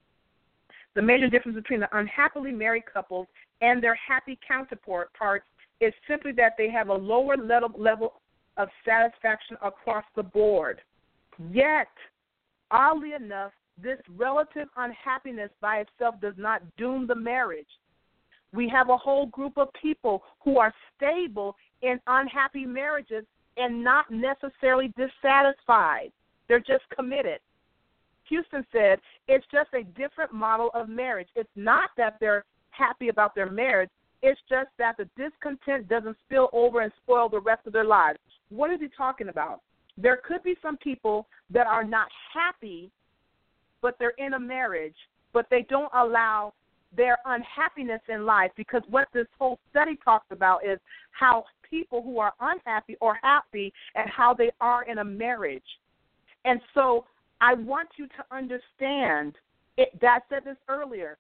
The major difference between the unhappily married couples and their happy counterpart counterparts is simply that they have a lower level, level of satisfaction across the board. Yet, oddly enough, this relative unhappiness by itself does not doom the marriage. We have a whole group of people who are stable in unhappy marriages and not necessarily dissatisfied. They're just committed. Huston said it's just a different model of marriage. It's not that they're happy about their marriage, it's just that the discontent doesn't spill over and spoil the rest of their lives. What is he talking about? There could be some people that are not happy, but they're in a marriage, but they don't allow their unhappiness in life because what this whole study talks about is how people who are unhappy or happy and how they are in a marriage. And so I want you to understand it that said this earlier.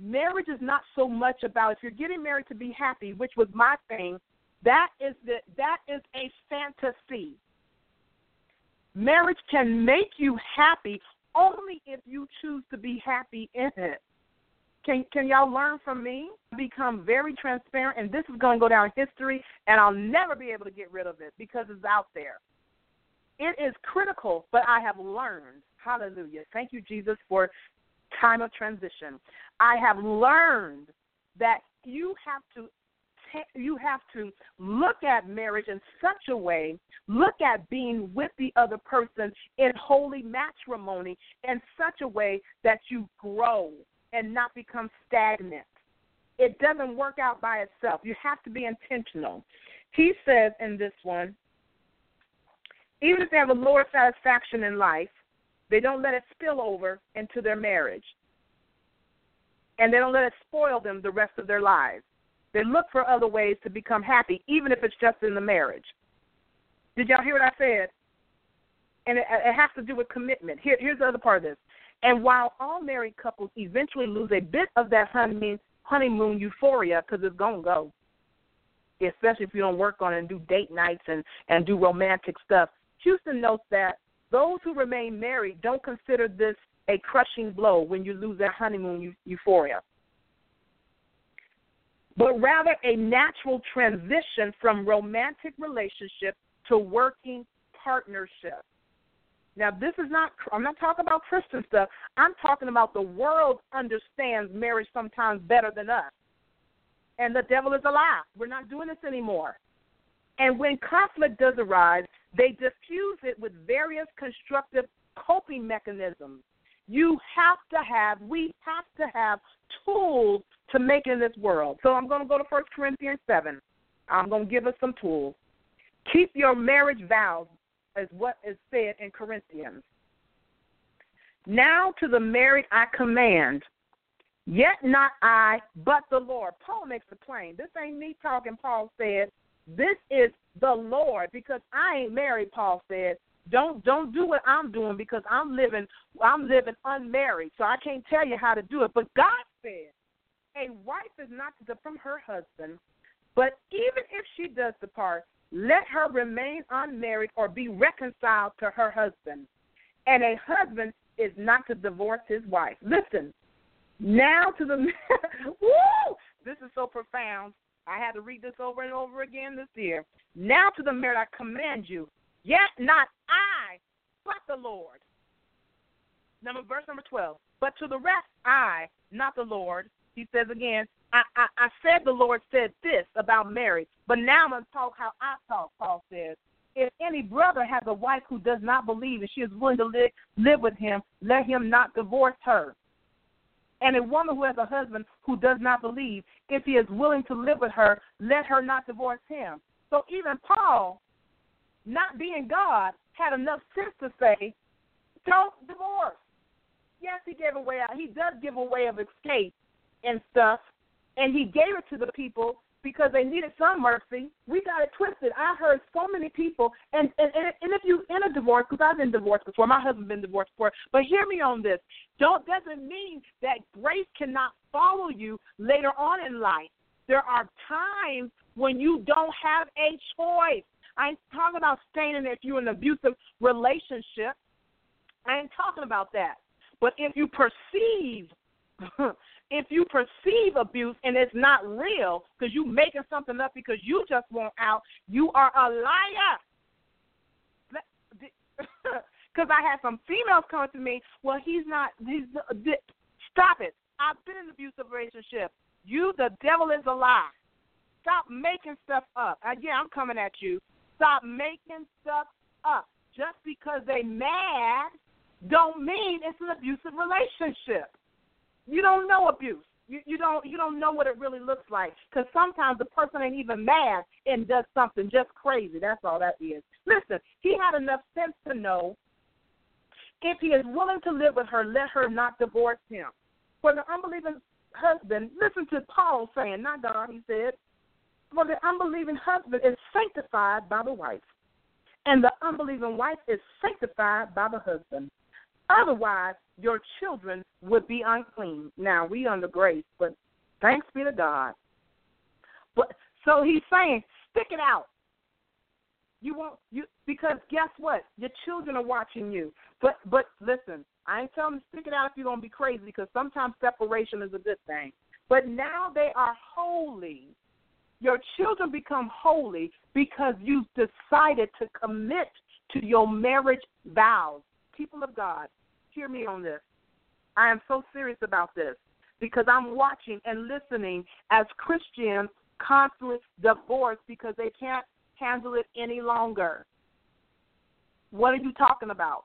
Marriage is not so much about if you're getting married to be happy, which was my thing, that is the that is a fantasy. Marriage can make you happy only if you choose to be happy in it. Can can y'all learn from me? Become very transparent, and this is going to go down history, and I'll never be able to get rid of it because it's out there. It is critical, but I have learned. Hallelujah! Thank you, Jesus, for time of transition. I have learned that you have to you have to look at marriage in such a way, look at being with the other person in holy matrimony in such a way that you grow and not become stagnant. It doesn't work out by itself. You have to be intentional. He says in this one, even if they have a lower satisfaction in life, they don't let it spill over into their marriage. And they don't let it spoil them the rest of their lives. They look for other ways to become happy, even if it's just in the marriage. Did y'all hear what I said? And it, it has to do with commitment. Here, here's the other part of this. And while all married couples eventually lose a bit of that honeymoon, honeymoon euphoria, because it's going to go, especially if you don't work on it and do date nights and, and do romantic stuff, Huston notes that those who remain married don't consider this a crushing blow when you lose that honeymoon euphoria, but rather a natural transition from romantic relationship to working partnership. Now, this is not, I'm not talking about Christian stuff. I'm talking about the world understands marriage sometimes better than us. And the devil is alive. We're not doing this anymore. And when conflict does arise, they diffuse it with various constructive coping mechanisms. You have to have, we have to have tools to make in this world. So I'm going to go to First Corinthians 7. I'm going to give us some tools. Keep your marriage vows, as what is said in Corinthians. Now to the married I command, yet not I, but the Lord. Paul makes it plain. This ain't me talking, Paul said. This is the Lord because I ain't married, Paul said. Don't don't do what I'm doing because I'm living I'm living unmarried, so I can't tell you how to do it. But God said, a wife is not to depart from her husband, but even if she does depart, let her remain unmarried or be reconciled to her husband. And a husband is not to divorce his wife. Listen, now to the woo, this is so profound. I had to read this over and over again this year. Now to the married I command you, yet not I, but the Lord. Number verse number twelve. But to the rest I, not the Lord. He says again, I, I, I said the Lord said this about Mary, but now I'm to talk how I talk, Paul says. If any brother has a wife who does not believe and she is willing to live, live with him, let him not divorce her. And a woman who has a husband who does not believe, if he is willing to live with her, let her not divorce him. So even Paul, not being God, had enough sense to say, don't divorce. Yes, he gave away. Out. He does give a way of escape and stuff, and he gave it to the people because they needed some mercy. We got it twisted. I heard so many people, and and and if you in a divorce, because I've been divorced before, my husband's been divorced before. But hear me on this: don't doesn't mean that grace cannot follow you later on in life. There are times when you don't have a choice. I ain't talking about staying in if you're in an abusive relationship. I ain't talking about that. But if you perceive if you perceive abuse and it's not real because you're making something up because you just want out, you are a liar. Because I had some females come to me. Well, he's not. He's stop it. I've been in abusive relationship. You, the devil, is a lie. Stop making stuff up. Uh, yeah, I'm coming at you. Stop making stuff up. Just because they mad, don't mean it's an abusive relationship you don't know abuse. You you don't you don't know what it really looks like because sometimes the person ain't even mad and does something just crazy. That's all that is. Listen, he had enough sense to know if he is willing to live with her, let her not divorce him. For the unbelieving husband, listen to Paul saying, not God, he said, for the unbelieving husband is sanctified by the wife, and the unbelieving wife is sanctified by the husband. Otherwise, your children would be unclean. Now we under grace, but thanks be to God. But so he's saying, stick it out. You won't you because guess what? Your children are watching you. But but listen, I ain't telling them stick it out if you're gonna be crazy because sometimes separation is a good thing. But now they are holy. Your children become holy because you've decided to commit to your marriage vows people of God, hear me on this. I am so serious about this because I'm watching and listening as Christians constantly divorce because they can't handle it any longer. What are you talking about?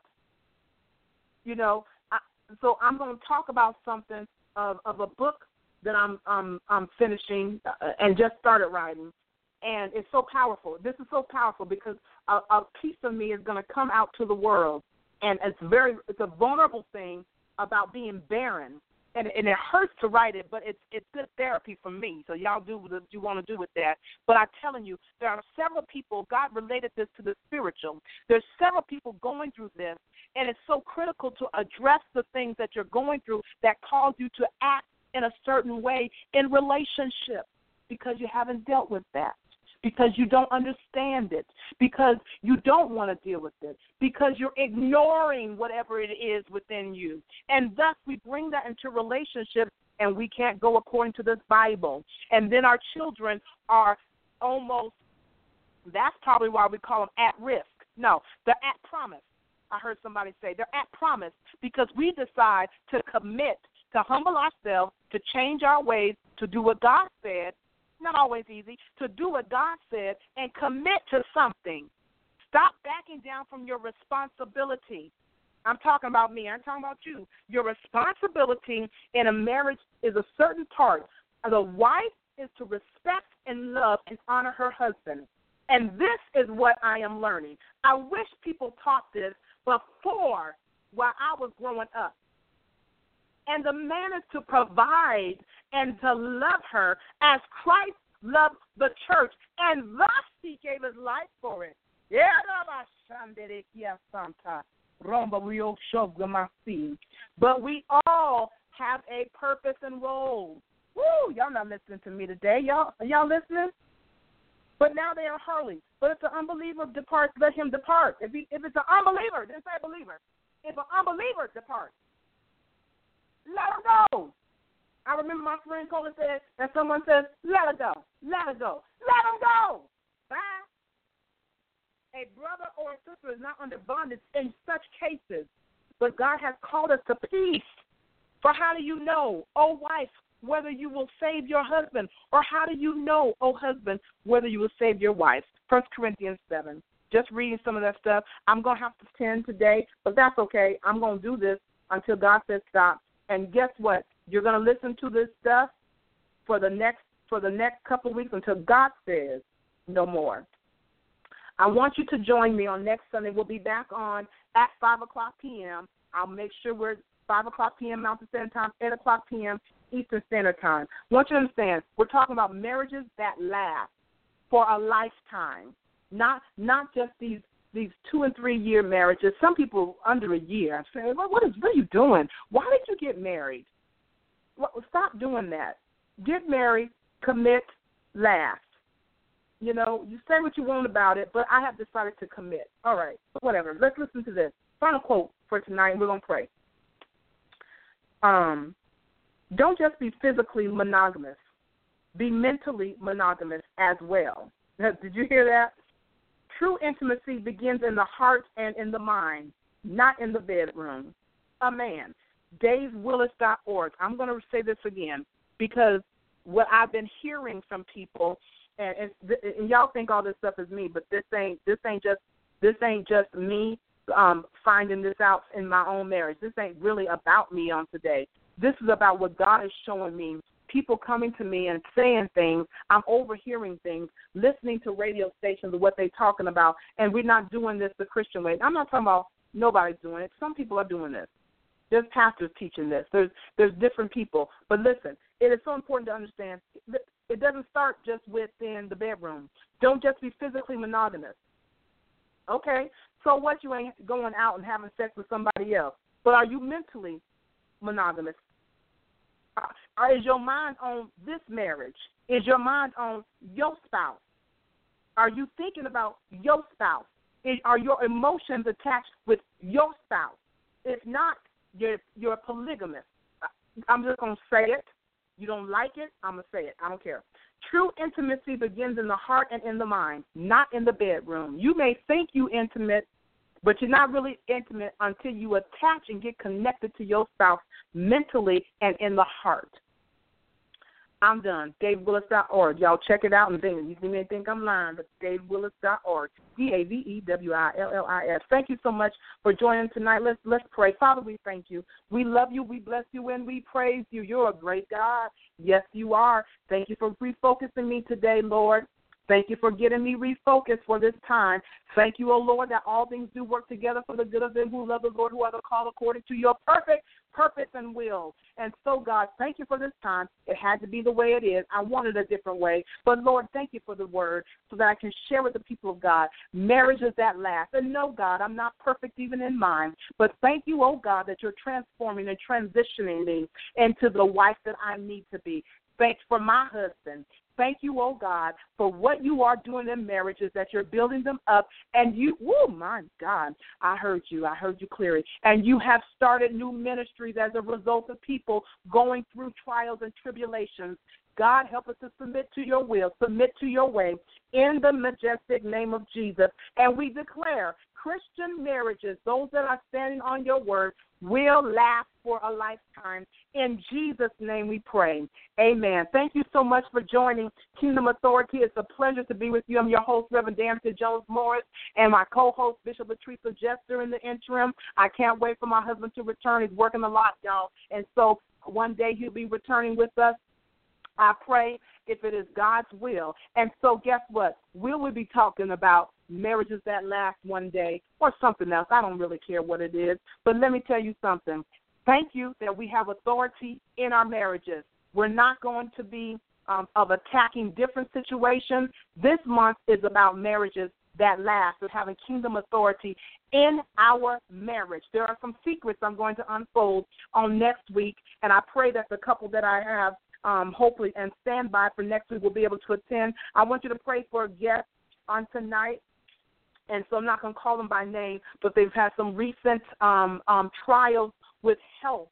You know, I, so I'm going to talk about something of, of a book that I'm um, I'm finishing uh, and just started writing, and it's so powerful. This is so powerful because a, a piece of me is going to come out to the world and it's very it's a vulnerable thing about being barren and and it hurts to write it, but it's it's good therapy for me. So y'all do what you want to do with that. But I'm telling you, there are several people. God related this to the spiritual. There's several people going through this, and it's so critical to address the things that you're going through that cause you to act in a certain way in relationship because you haven't dealt with that because you don't understand it, because you don't want to deal with it, because you're ignoring whatever it is within you. And thus we bring that into relationships and we can't go according to this Bible. And then our children are almost that's probably why we call them at risk. No, they're at promise. I heard somebody say they're at promise because we decide to commit to humble ourselves, to change our ways, to do what God said, not always easy, to do what God said and commit to something. Stop backing down from your responsibility. I'm talking about me. I'm talking about you. Your responsibility in a marriage is a certain part. The wife is to respect and love and honor her husband. And this is what I am learning. I wish people taught this before while I was growing up. And the man is to provide and to love her as Christ loved the church, and thus he gave his life for it. But we all have a purpose and role. Woo, y'all not listening to me today. Y'all y'all listening? But now they are holy. But if the unbeliever departs, let him depart. If he, if it's an unbeliever, then say believer. If an unbeliever departs, let him go. I remember my friend Cola said, and someone says, let her go, let her go, let him go. Bye. A brother or a sister is not under bondage in such cases, but God has called us to peace. For how do you know, oh wife, whether you will save your husband, or how do you know, oh husband, whether you will save your wife? First Corinthians seven. Just reading some of that stuff. I'm gonna have to tend today, but that's okay. I'm gonna do this until God says stop. And guess what? You're gonna listen to this stuff for the next for the next couple weeks until God says no more. I want you to join me on next Sunday. We'll be back on at 5 o'clock p.m. I'll make sure we're 5 o'clock p.m. Mountain Standard Time, 8 o'clock p.m. Eastern Standard Time. I want you to understand, we're talking about marriages that last for a lifetime, not not just these these two and three year marriages. Some people under a year. I'm saying, what, what is what are you doing? Why did you get married? Well, stop doing that. Get married, commit, last. You know, you say what you want about it, but I have decided to commit. All right, whatever. Let's listen to this final quote for tonight. We're gonna pray. Um, don't just be physically monogamous. Be mentally monogamous as well. Did you hear that? True intimacy begins in the heart and in the mind, not in the bedroom. A man. DaveWillis.org. I'm going to say this again because what I've been hearing from people and, and, and y'all think all this stuff is me, but this ain't this ain't just this ain't just me um, finding this out in my own marriage. This ain't really about me on today. This is about what God is showing me. People coming to me and saying things. I'm overhearing things, listening to radio stations of what they're talking about, and we're not doing this the Christian way. I'm not talking about nobody's doing it. Some people are doing this. There's pastors teaching this. There's there's different people. But listen, it is so important to understand it doesn't start just within the bedroom. Don't just be physically monogamous. Okay? So what you ain't going out and having sex with somebody else. But are you mentally monogamous? Or is your mind on this marriage? Is your mind on your spouse? Are you thinking about your spouse? Is, are your emotions attached with your spouse? If not, you're you're polygamous. I'm just gonna say it. You don't like it? I'm going to say it. I don't care. True intimacy begins in the heart and in the mind, not in the bedroom. You may think you intimate, but you're not really intimate until you attach and get connected to your spouse mentally and in the heart. I'm done. DaveWillis.org. Y'all check it out and then you may think I'm lying, but DaveWillis.org. D A V E W I L L I S. Thank you so much for joining tonight. Let's let's pray. Father, we thank you. We love you. We bless you and we praise you. You're a great God. Yes, you are. Thank you for refocusing me today, Lord. Thank you for getting me refocused for this time. Thank you, O oh Lord, that all things do work together for the good of them who love the Lord, who are the called according to your perfect purpose and will. And so, God, thank you for this time. It had to be the way it is. I wanted a different way. But, Lord, thank you for the word so that I can share with the people of God marriages that last. And no, God, I'm not perfect even in mine. But thank you, oh God, that you're transforming and transitioning me into the wife that I need to be. Thanks for my husband thank you, oh God, for what you are doing in marriages, that you're building them up. And you, oh my God, I heard you. I heard you clearly. And you have started new ministries as a result of people going through trials and tribulations. God, help us to submit to your will, submit to your way in the majestic name of Jesus. And we declare Christian marriages, those that are standing on your word, will last for a lifetime. In Jesus' name we pray. Amen. Thank you so much for joining Kingdom Authority. It's a pleasure to be with you. I'm your host, Reverend Dansiea Jones Morris, and my co host, Bishop Latrice Jester, in the interim. I can't wait for my husband to return. He's working a lot, y'all. And so one day he'll be returning with us. I pray if it is God's will. And so, guess what? We will be talking about marriages that last one day or something else. I don't really care what it is. But let me tell you something. Thank you that we have authority in our marriages. We're not going to be um, of attacking different situations. This month is about marriages that last, of having kingdom authority in our marriage. There are some secrets I'm going to unfold on next week, and I pray that the couple that I have um, hopefully and stand by for next week will be able to attend. I want you to pray for a guest on tonight and so I'm not going to call them by name, but they've had some recent um, um, trials with health,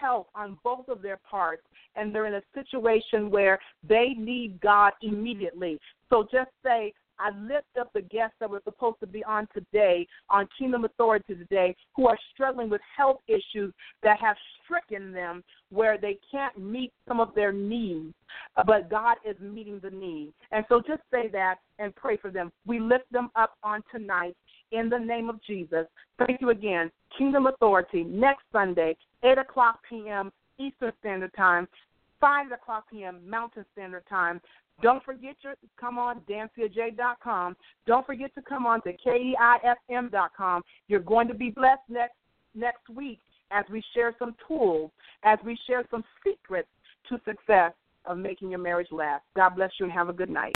health on both of their parts, and they're in a situation where they need God immediately. So just say, I lift up the guests that were supposed to be on today, on Kingdom Authority today, who are struggling with health issues that have stricken them where they can't meet some of their needs, but God is meeting the need. And so just say that and pray for them. We lift them up on tonight in the name of Jesus. Thank you again. Kingdom Authority next Sunday, 8 o'clock p.m. Eastern Standard Time, 5 o'clock p.m. Mountain Standard Time. Don't forget to come on dansieaj.com. Don't forget to come on to keifm.com. You're going to be blessed next next week as we share some tools, as we share some secrets to success of making your marriage last. God bless you and have a good night.